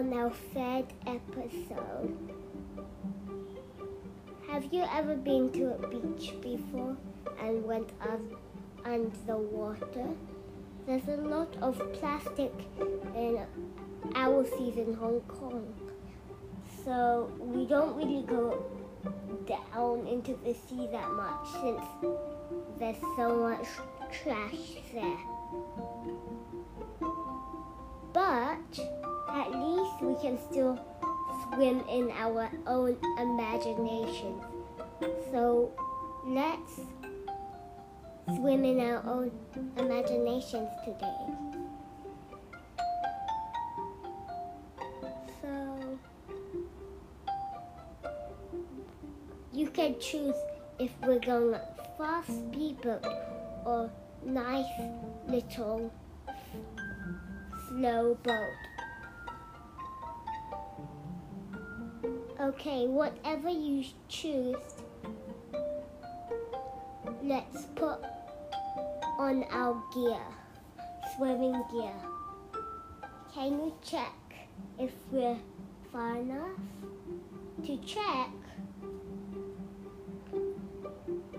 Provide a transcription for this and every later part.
on our third episode. Have you ever been to a beach before and went the water? There's a lot of plastic in our seas in Hong Kong. So we don't really go down into the sea that much since there's so much trash there. But at least can still swim in our own imagination. So let's swim in our own imaginations today. So you can choose if we're going fast speedboat or nice little slow boat. Okay, whatever you choose, let's put on our gear, swimming gear. Can you check if we're far enough? To check,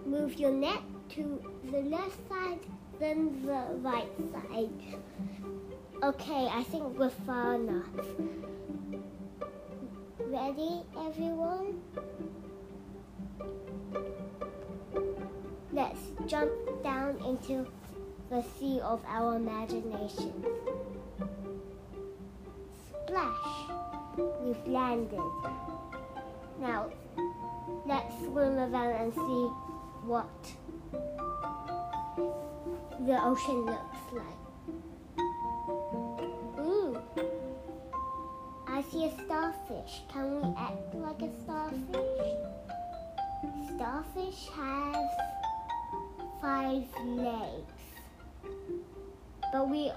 move your neck to the left side, then the right side. Okay, I think we're far enough. Ready, everyone? Let's jump down into the sea of our imagination. Splash! We've landed. Now, let's swim around and see what the ocean looks like. See a starfish. Can we act like a starfish? Starfish has five legs, but we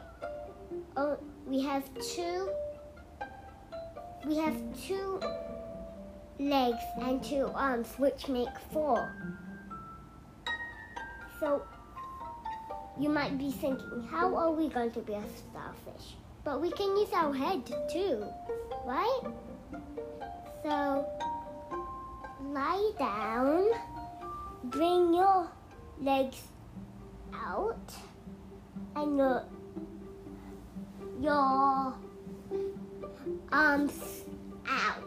oh, we have two. We have two legs and two arms, which make four. So you might be thinking, how are we going to be a starfish? But we can use our head too, right? So lie down, bring your legs out, and your your arms out.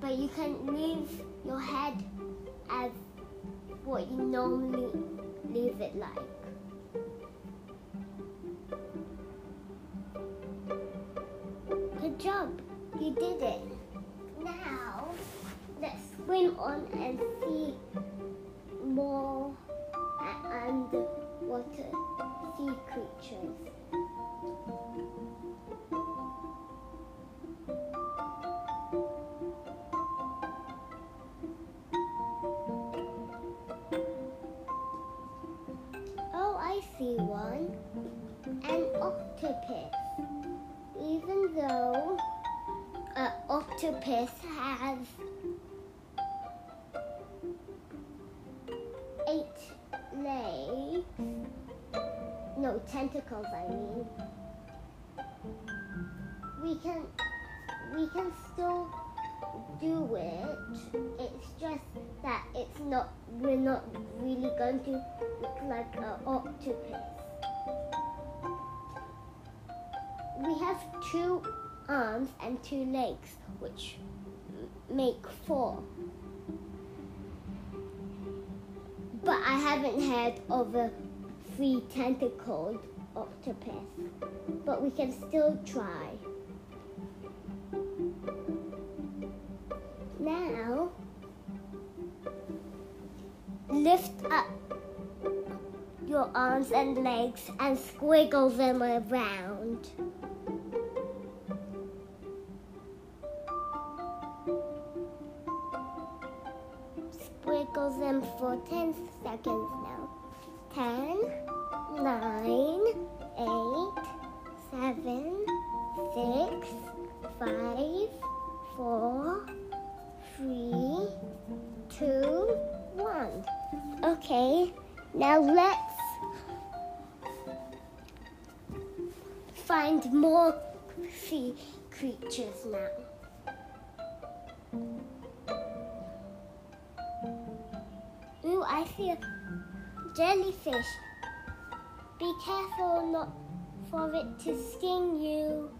But you can leave your head as what you normally leave it like. You did it. Now, let's swim on and see more underwater sea creatures. Octopus has eight legs, no tentacles, I mean, we can we can still do it. It's just that it's not we're not really going to look like an octopus. We have two arms and two legs, which make four. But I haven't heard of a three tentacled octopus. But we can still try. Now, lift up your arms and legs and squiggle them around. Squiggle them for 10 seconds now. 10, 9, 8, 7, 6, 5, 4, three, two, one. Okay, now let's find more sea creatures now. I see a jellyfish. Be careful not for it to sting you.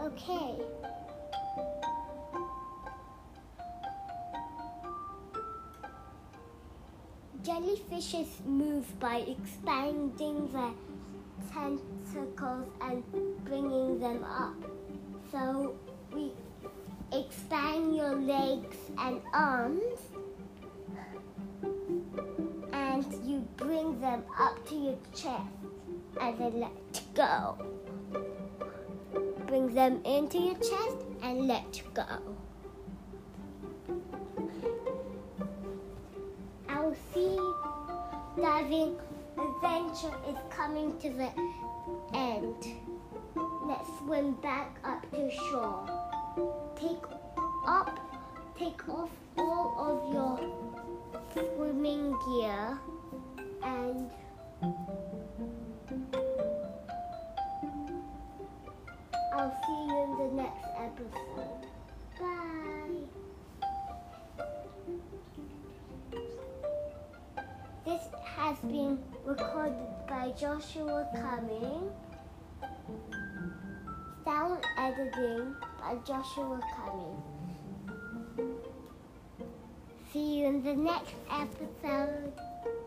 Okay. Jellyfishes move by expanding their tentacles and bringing them up. So we expand your legs and arms and you bring them up to your chest and then let go. Bring them into your chest and let go. Our sea diving adventure is coming to the end. Let's swim back up to shore. Take up, take off all of your swimming gear and I'll see you in the next episode. Bye. This has been recorded by Joshua Cumming. Editing by Joshua Cumming. See you in the next episode.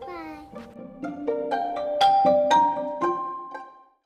Bye.